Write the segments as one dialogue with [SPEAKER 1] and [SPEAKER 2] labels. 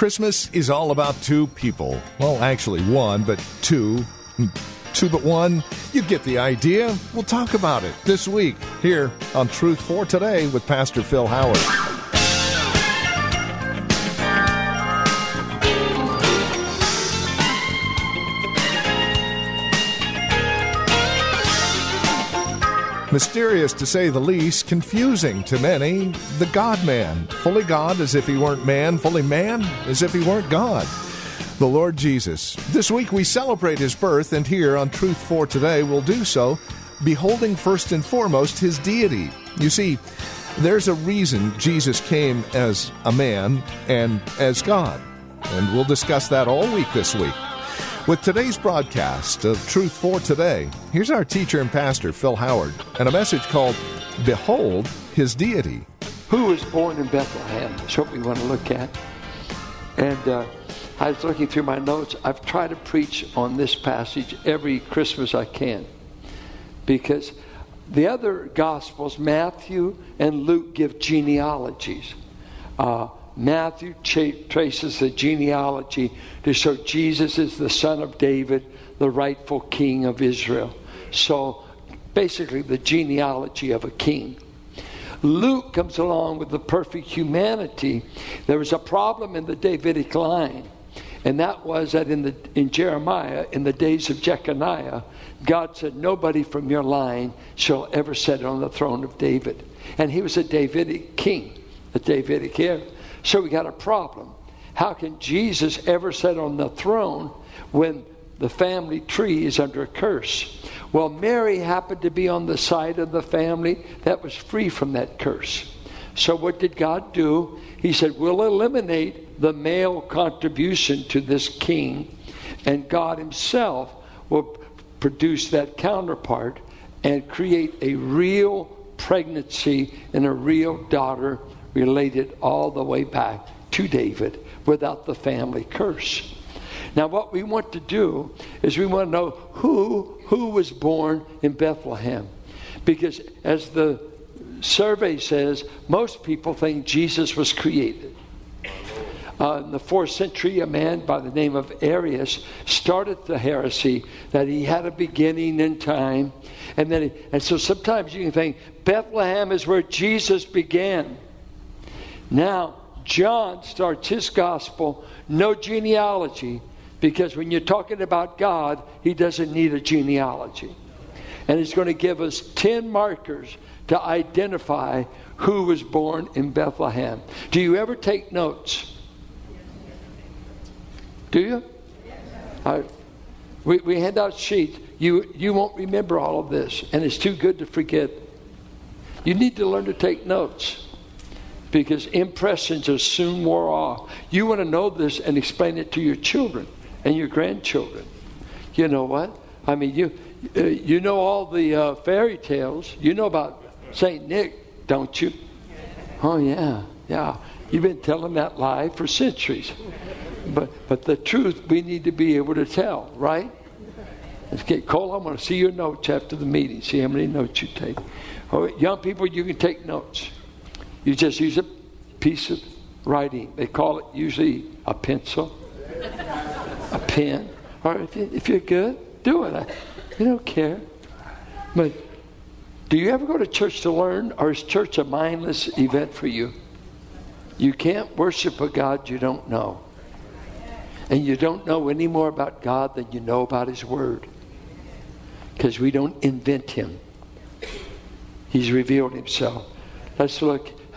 [SPEAKER 1] Christmas is all about two people. Well, actually, one, but two. Two but one. You get the idea. We'll talk about it this week here on Truth for Today with Pastor Phil Howard. Mysterious to say the least, confusing to many. The God man, fully God as if he weren't man, fully man as if he weren't God. The Lord Jesus. This week we celebrate his birth, and here on Truth for Today we'll do so, beholding first and foremost his deity. You see, there's a reason Jesus came as a man and as God. And we'll discuss that all week this week. With today's broadcast of Truth for Today, here's our teacher and pastor, Phil Howard, and a message called Behold His Deity.
[SPEAKER 2] Who was born in Bethlehem? That's what we want to look at. And uh, I was looking through my notes. I've tried to preach on this passage every Christmas I can because the other Gospels, Matthew and Luke, give genealogies. Uh, Matthew traces the genealogy to show Jesus is the son of David, the rightful king of Israel. So basically, the genealogy of a king. Luke comes along with the perfect humanity. There was a problem in the Davidic line, and that was that in, the, in Jeremiah, in the days of Jeconiah, God said, Nobody from your line shall ever sit on the throne of David. And he was a Davidic king, a Davidic heir. So we got a problem. How can Jesus ever sit on the throne when the family tree is under a curse? Well, Mary happened to be on the side of the family that was free from that curse. So, what did God do? He said, We'll eliminate the male contribution to this king, and God Himself will produce that counterpart and create a real pregnancy and a real daughter related all the way back to David without the family curse. Now, what we want to do is we want to know who who was born in Bethlehem, because as the survey says, most people think Jesus was created. Uh, in the fourth century, a man by the name of Arius started the heresy that he had a beginning in time, and then he, and so sometimes you can think Bethlehem is where Jesus began. Now, John starts his gospel, no genealogy, because when you're talking about God, he doesn't need a genealogy. And he's going to give us 10 markers to identify who was born in Bethlehem. Do you ever take notes? Do you? Right. We, we hand out sheets. You, you won't remember all of this, and it's too good to forget. You need to learn to take notes because impressions are soon wore off. You want to know this and explain it to your children and your grandchildren. You know what? I mean, you uh, you know all the uh, fairy tales. You know about Saint Nick, don't you? Oh yeah, yeah. You've been telling that lie for centuries. But but the truth we need to be able to tell, right? Okay, Cole, I'm going to see your notes after the meeting. See how many notes you take. Oh, young people, you can take notes. You just use a piece of writing. They call it usually a pencil, a pen. Or if, you, if you're good, do it. I, you don't care. But do you ever go to church to learn, or is church a mindless event for you? You can't worship a God you don't know. And you don't know any more about God than you know about His Word. Because we don't invent Him, He's revealed Himself. Let's look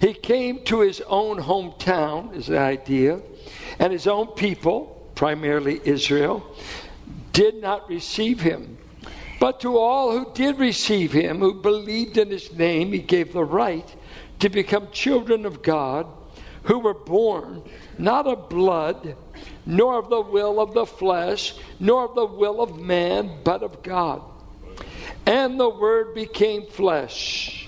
[SPEAKER 2] He came to his own hometown, is the idea, and his own people, primarily Israel, did not receive him. But to all who did receive him, who believed in his name, he gave the right to become children of God, who were born not of blood, nor of the will of the flesh, nor of the will of man, but of God. And the Word became flesh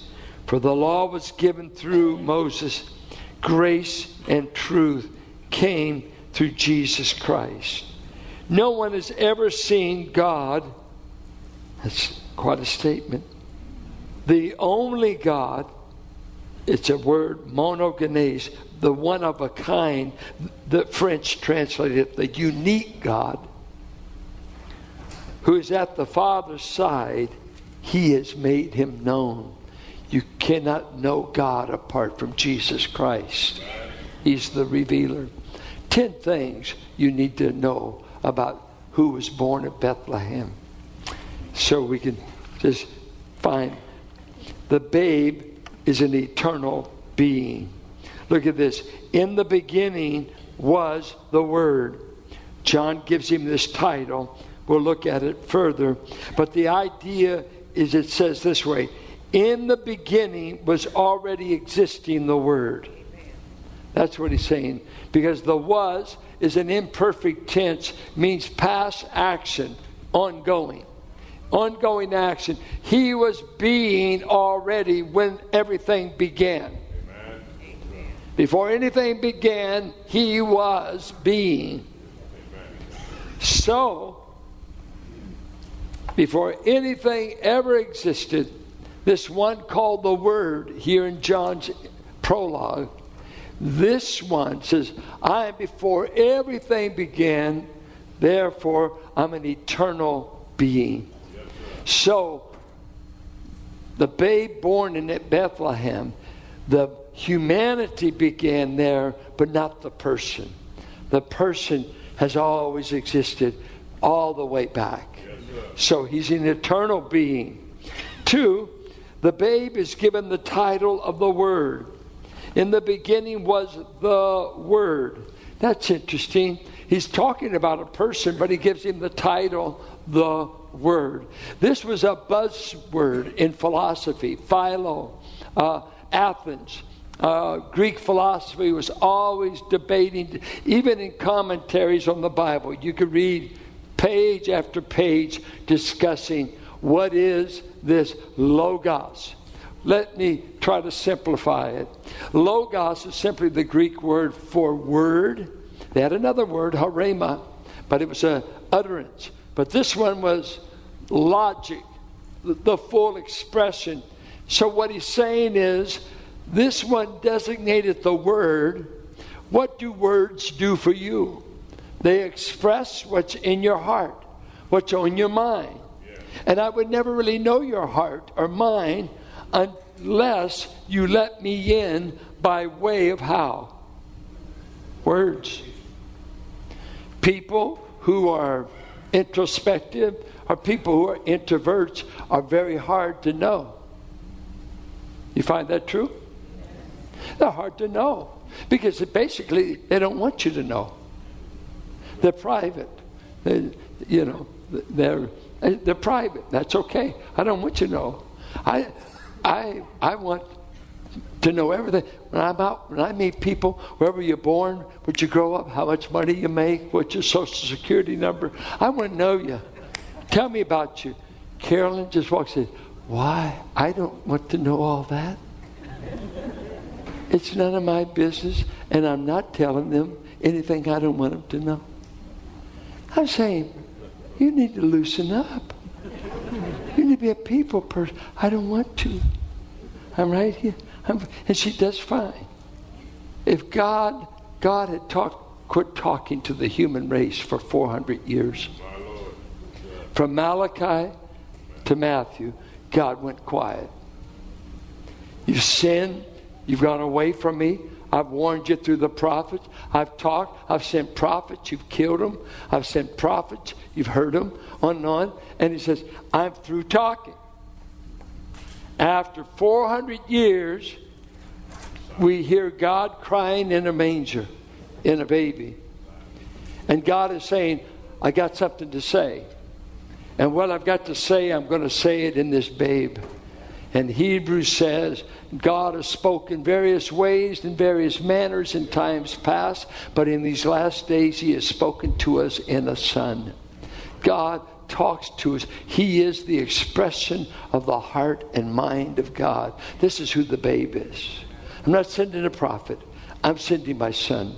[SPEAKER 2] For the law was given through Moses, grace and truth came through Jesus Christ. No one has ever seen God. That's quite a statement. The only God, it's a word, monogenes, the one of a kind, the French translated it, the unique God, who is at the Father's side, he has made him known. You cannot know God apart from Jesus Christ. He's the revealer. Ten things you need to know about who was born at Bethlehem. So we can just find the babe is an eternal being. Look at this. In the beginning was the Word. John gives him this title. We'll look at it further. But the idea is it says this way In the beginning was already existing the Word. That's what he's saying. Because the was is an imperfect tense, means past action, ongoing. Ongoing action. He was being already when everything began. Before anything began, he was being. So, before anything ever existed, this one called the Word here in John's prologue, this one says, I am before everything began, therefore I'm an eternal being. So, the babe born in Bethlehem, the humanity began there, but not the person. The person has always existed all the way back. So he's an eternal being. Two, the babe is given the title of the Word. In the beginning was the Word. That's interesting. He's talking about a person, but he gives him the title, the Word. This was a buzzword in philosophy, Philo, uh, Athens. Uh, Greek philosophy was always debating, even in commentaries on the Bible. You could read page after page discussing what is this logos. Let me try to simplify it. Logos is simply the Greek word for word. They had another word, rhema, but it was a utterance. But this one was logic, the full expression. So what he's saying is this one designated the word. What do words do for you? They express what's in your heart, what's on your mind. And I would never really know your heart or mine unless you let me in by way of how? Words. People who are introspective or people who are introverts are very hard to know. You find that true? They're hard to know because basically they don't want you to know. They're private. They, you know, they're they're private. That's okay. I don't want you to know. I I I want to know everything. When I'm out, when I meet people, wherever you're born, where you grow up, how much money you make, what's your social security number, I want to know you. Tell me about you. Carolyn just walks in. Why? I don't want to know all that. It's none of my business, and I'm not telling them anything I don't want them to know. I'm saying, You need to loosen up. You need to be a people person. I don't want to. I'm right here. I'm, and she does fine. If God, God had talked, quit talking to the human race for 400 years, from Malachi to Matthew, God went quiet. You've sinned. You've gone away from me. I've warned you through the prophets. I've talked. I've sent prophets. You've killed them. I've sent prophets. You've heard them. On and on. And he says, I'm through talking. After 400 years, we hear God crying in a manger, in a baby. And God is saying, I got something to say. And what I've got to say, I'm going to say it in this babe. And Hebrews says, God has spoken various ways in various manners in times past, but in these last days He has spoken to us in a Son. God talks to us. He is the expression of the heart and mind of God. This is who the babe is. I'm not sending a prophet, I'm sending my son.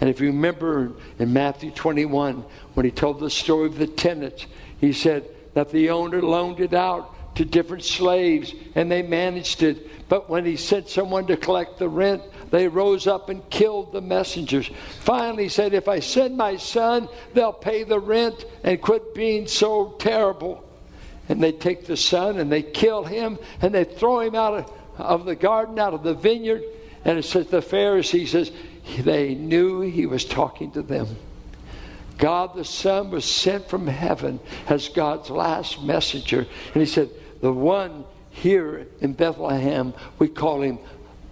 [SPEAKER 2] And if you remember in Matthew 21, when he told the story of the tenants, he said that the owner loaned it out to different slaves and they managed it. But when he sent someone to collect the rent, they rose up and killed the messengers. Finally, he said, If I send my son, they'll pay the rent and quit being so terrible. And they take the son and they kill him and they throw him out of, the garden, out of the vineyard. And it says the Pharisees says they knew he was talking to them. God the Son was sent from heaven as God's last messenger. And he said, The one here in Bethlehem, we call him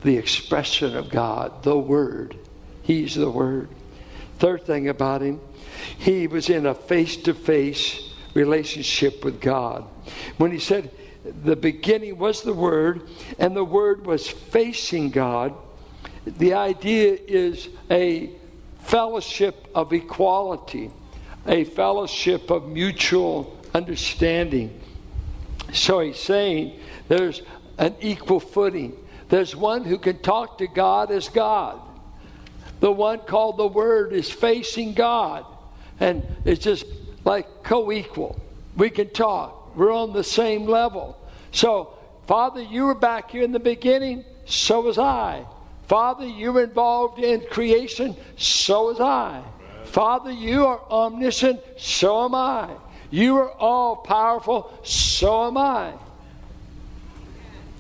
[SPEAKER 2] the expression of God, the Word. He's the Word. Third thing about him, he was in a face to face relationship with God. When he said, the beginning was the Word, and the Word was facing God, the idea is a fellowship of equality, a fellowship of mutual understanding. So he's saying there's an equal footing. There's one who can talk to God as God. The one called the Word is facing God. And it's just like co equal. We can talk, we're on the same level. So, Father, you were back here in the beginning, so was I. Father, you were involved in creation, so was I. Father, you are omniscient, so am I. You are all powerful, so am I.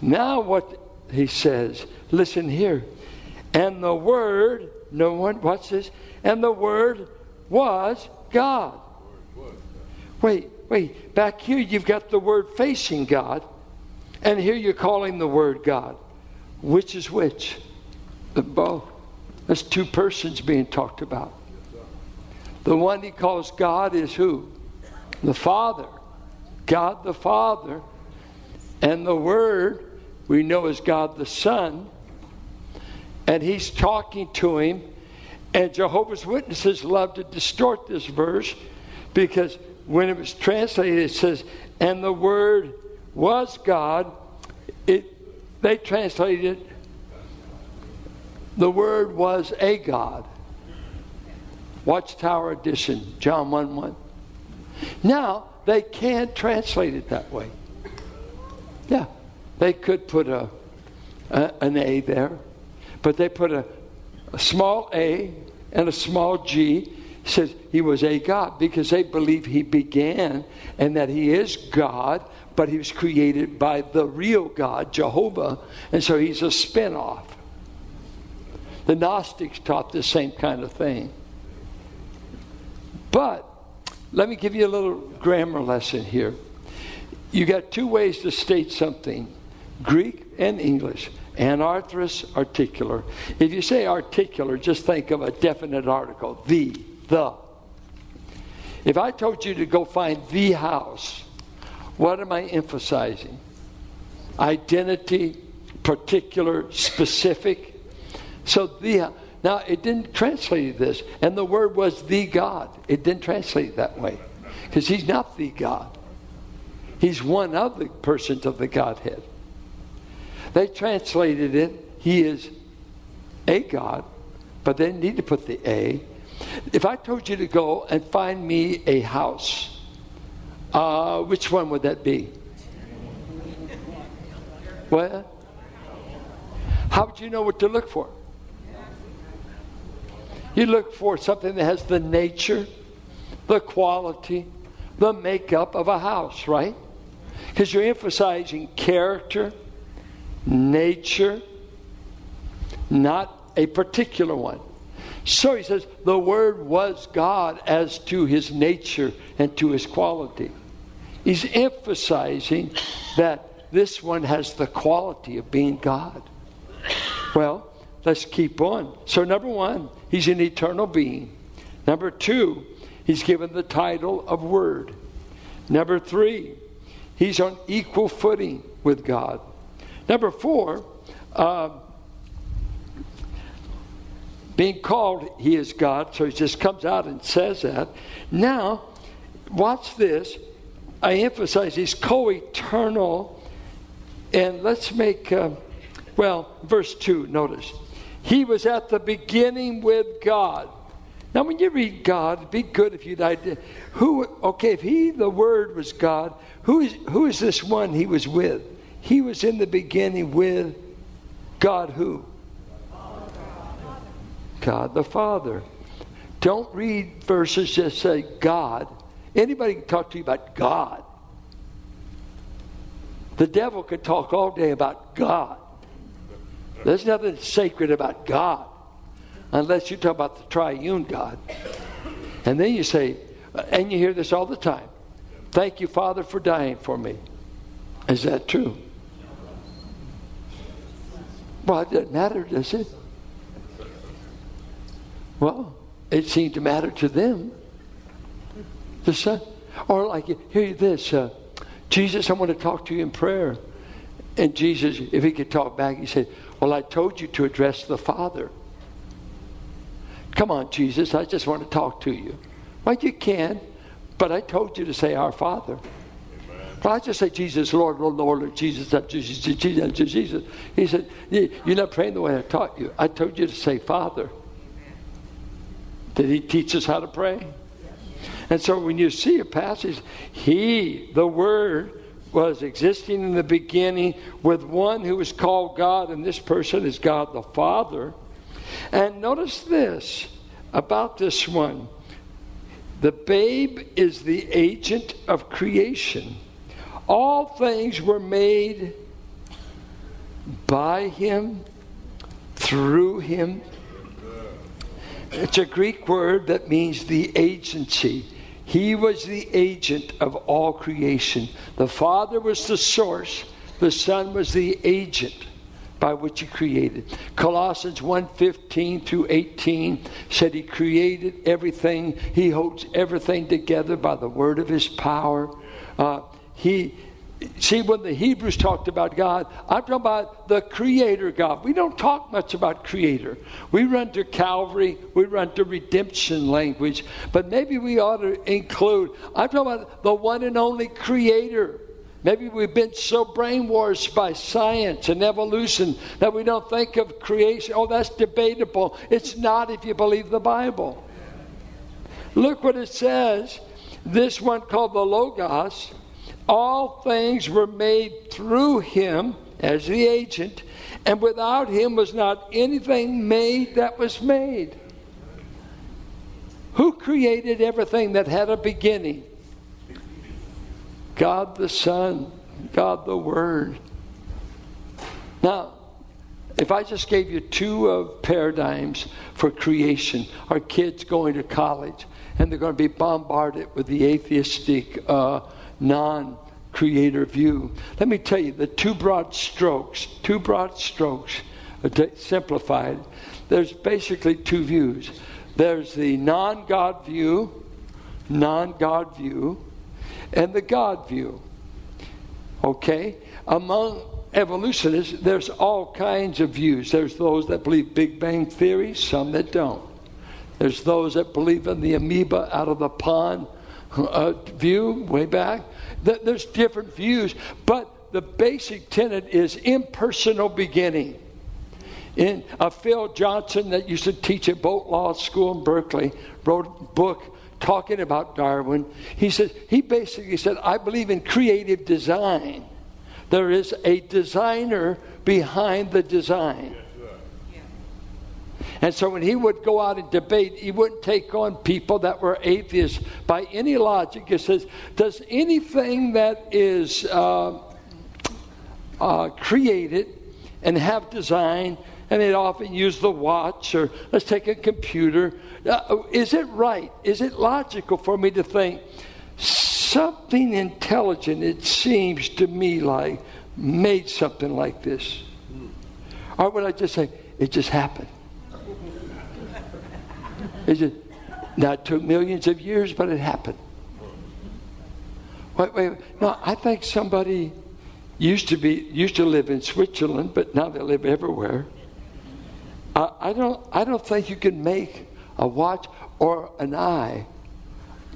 [SPEAKER 2] Now, what he says, listen here. And the Word, no one, watch this, and the Word was God. Wait, wait, back here you've got the Word facing God, and here you're calling the Word God. Which is which? Both. That's two persons being talked about. The one he calls God is who? The Father. God the Father. And the Word we know as God the Son. And he's talking to him. And Jehovah's Witnesses love to distort this verse because when it was translated, it says, and the Word was God. It, they translated it, the Word was a God. Watchtower edition, John 1 1. Now, they can't translate it that way. Yeah, they could put a, a an A there, but they put a, a small a and a small g. Says he was a God because they believe he began and that he is God, but he was created by the real God, Jehovah, and so he's a spin off. The Gnostics taught the same kind of thing. But let me give you a little grammar lesson here. You got two ways to state something Greek and English. Anarthrous, articular. If you say articular, just think of a definite article the, the. If I told you to go find the house, what am I emphasizing? Identity, particular, specific. So the now it didn't translate this, and the word was the God. It didn't translate that way because he's not the God. He's one of the persons of the Godhead. They translated it, he is a God, but they need to put the A. If I told you to go and find me a house, uh, which one would that be? What? How would you know what to look for? You look for something that has the nature, the quality, the makeup of a house, right? Because you're emphasizing character, nature, not a particular one. So he says, the Word was God as to his nature and to his quality. He's emphasizing that this one has the quality of being God. Let's keep on. So, number one, he's an eternal being. Number two, he's given the title of Word. Number three, he's on equal footing with God. Number four, uh, being called he is God, so he just comes out and says that. Now, watch this. I emphasize he's co eternal. And let's make, uh, well, verse 2, notice. He was at the beginning with God. Now, when you read God, be good if you'd idea. Who, okay, if he, the Word, was God, who is, who is this one he was with? He was in the beginning with God who? God the Father. Don't read verses just say God. Anybody can talk to you about God. The devil could talk all day about God. There's nothing sacred about God unless you talk about the triune God. And then you say, and you hear this all the time Thank you, Father, for dying for me. Is that true? Well, it doesn't matter, does it? Well, it seemed to matter to them. The son, or like hear this, uh, Jesus, I want to talk to you in prayer. And Jesus, if he could talk back, he said, Well, I told you to address the Father. Come on, Jesus, I just want to talk to you. Well, you can, but I told you to say our Father. Well, I just say Jesus, Lord, Lord, Lord, Jesus, Jesus, Jesus, Jesus. He said, You're not praying the way I taught you. I told you to say Father. Did he teach us how to pray? And so when you see a passage, he, the Word, was existing in the beginning with one who is called God, and this person is God the Father. And notice this about this one the babe is the agent of creation. All things were made by him, through him, it's a Greek word that means the agency. He was the agent of all creation. The Father was the source, the Son was the agent by which he created. Colossians 1:15 through 18 said he created everything. He holds everything together by the word of his power. Uh, he See, when the Hebrews talked about God, I'm talking about the Creator God. We don't talk much about Creator. We run to Calvary, we run to redemption language, but maybe we ought to include, I'm talking about the one and only Creator. Maybe we've been so brainwashed by science and evolution that we don't think of creation. Oh, that's debatable. It's not if you believe the Bible. Look what it says. This one called the Logos all things were made through him as the agent, and without him was not anything made that was made. Who created everything that had a beginning? God the Son, God the Word. Now, if I just gave you two of paradigms for creation, our kids going to college, and they're going to be bombarded with the atheistic uh, non creator view. Let me tell you the two broad strokes, two broad strokes, simplified. There's basically two views. There's the non God view, non God view, and the God view. Okay? Among evolutionists, there's all kinds of views. There's those that believe Big Bang Theory, some that don't. There's those that believe in the amoeba out of the pond uh, view way back. There's different views, but the basic tenet is impersonal beginning. In uh, Phil Johnson, that used to teach at Boalt Law School in Berkeley, wrote a book talking about Darwin. He said he basically said, "I believe in creative design. There is a designer behind the design." And so when he would go out and debate, he wouldn't take on people that were atheists by any logic. He says, Does anything that is uh, uh, created and have design, and they'd often use the watch or let's take a computer, uh, is it right? Is it logical for me to think something intelligent, it seems to me like, made something like this? Or would I just say, it just happened? Is it now it took millions of years, but it happened. Wait, wait, no, I think somebody used to be used to live in Switzerland, but now they live everywhere. Uh, I don't, I don't think you can make a watch or an eye.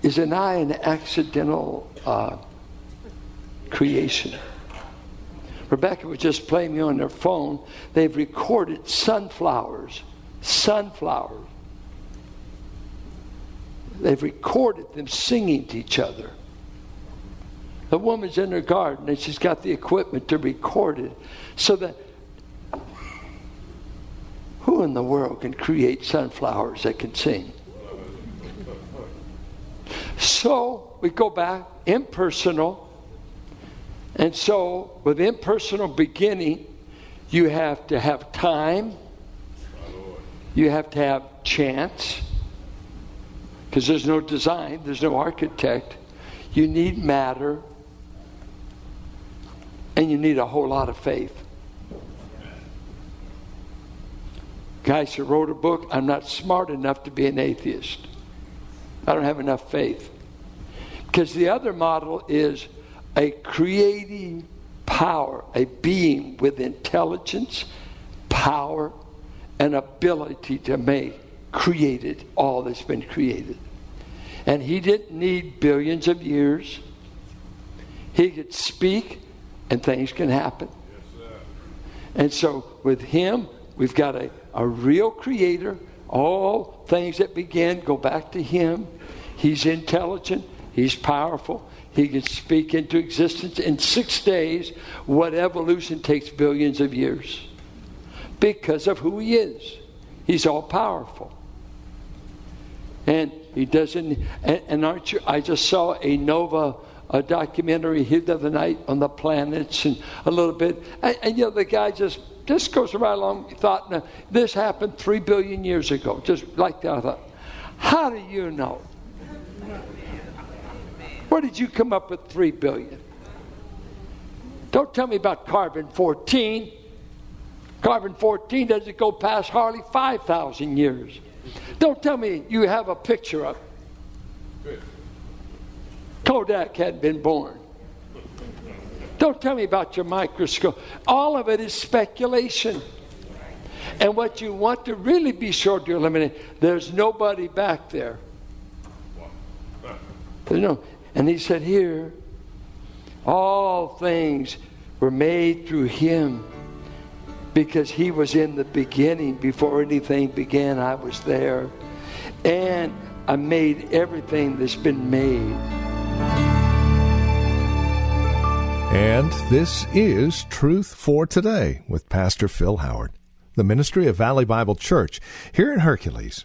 [SPEAKER 2] Is an eye an accidental uh, creation? Rebecca was just playing me on their phone. They've recorded sunflowers, sunflowers They've recorded them singing to each other. The woman's in her garden and she's got the equipment to record it so that who in the world can create sunflowers that can sing? So we go back impersonal. And so with impersonal beginning, you have to have time, you have to have chance, because there's no design, there's no architect. You need matter, and you need a whole lot of faith. Guys who wrote a book, I'm not smart enough to be an atheist. I don't have enough faith. Because the other model is a creating power, a being with intelligence, power, and ability to make created all that's been created. And he didn't need billions of years. He could speak and things can happen. Yes, and so with him, we've got a, a real creator. All things that began go back to him. He's intelligent, he's powerful. He can speak into existence in six days what evolution takes billions of years because of who he is. He's all powerful. And he doesn't, and, and aren't you, I just saw a Nova a documentary here the other night on the planets and a little bit. And, and you know, the guy just just goes right along. Thought, no, this happened three billion years ago, just like that. I thought, how do you know? Where did you come up with three billion? Don't tell me about carbon 14. Carbon 14 doesn't go past hardly 5,000 years. Don't tell me you have a picture of it. Kodak hadn't been born. Don't tell me about your microscope. All of it is speculation. And what you want to really be sure to eliminate, there's nobody back there. There's no. And he said, Here, all things were made through him because he was in the beginning. Before anything began, I was there. And I made everything that's been made.
[SPEAKER 1] And this is Truth for Today with Pastor Phil Howard, the ministry of Valley Bible Church here in Hercules.